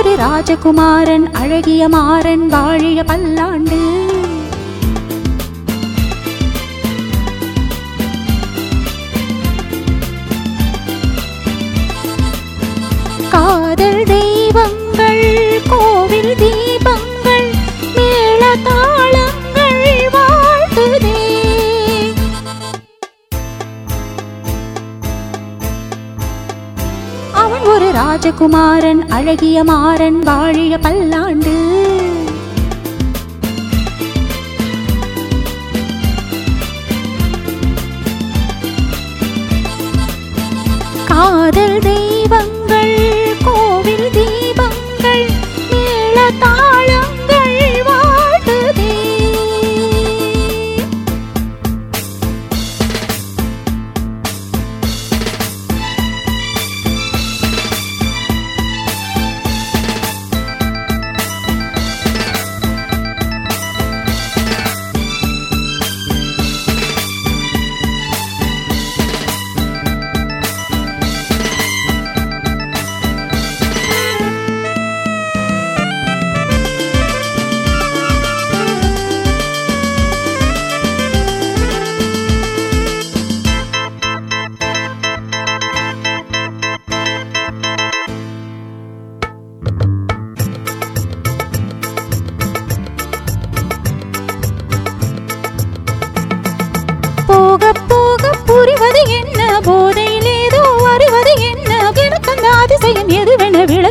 ஒரு ராஜகுமாரன் அழகிய மாறன் வாழிய பல்லாண்டு. காதல் தெய்வம் ராஜகுமாரன் அழகிய மாறன் வாழிய பல்லாண்டு.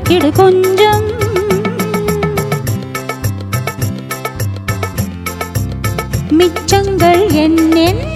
இடு கொஞ்சம். மிச்சங்கள் என்னென்ன?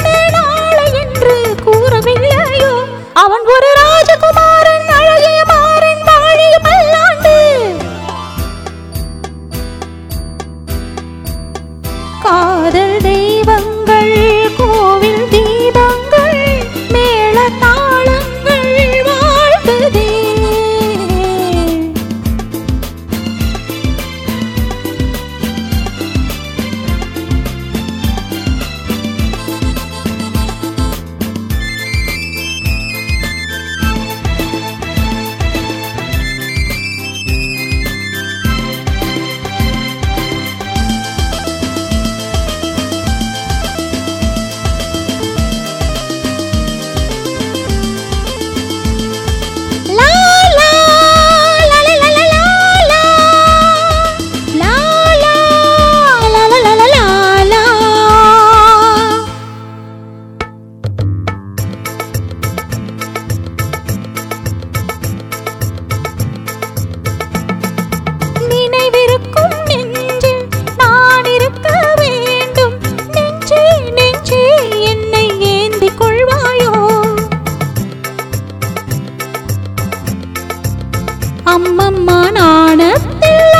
அம்மம்மா நாணத்தில்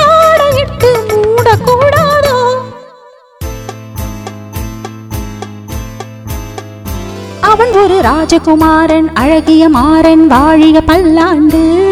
மூடக்கூடாதோ? அவன் ஒரு ராஜகுமாரன் அழகிய மாறன் வாழிய பல்லாண்டு.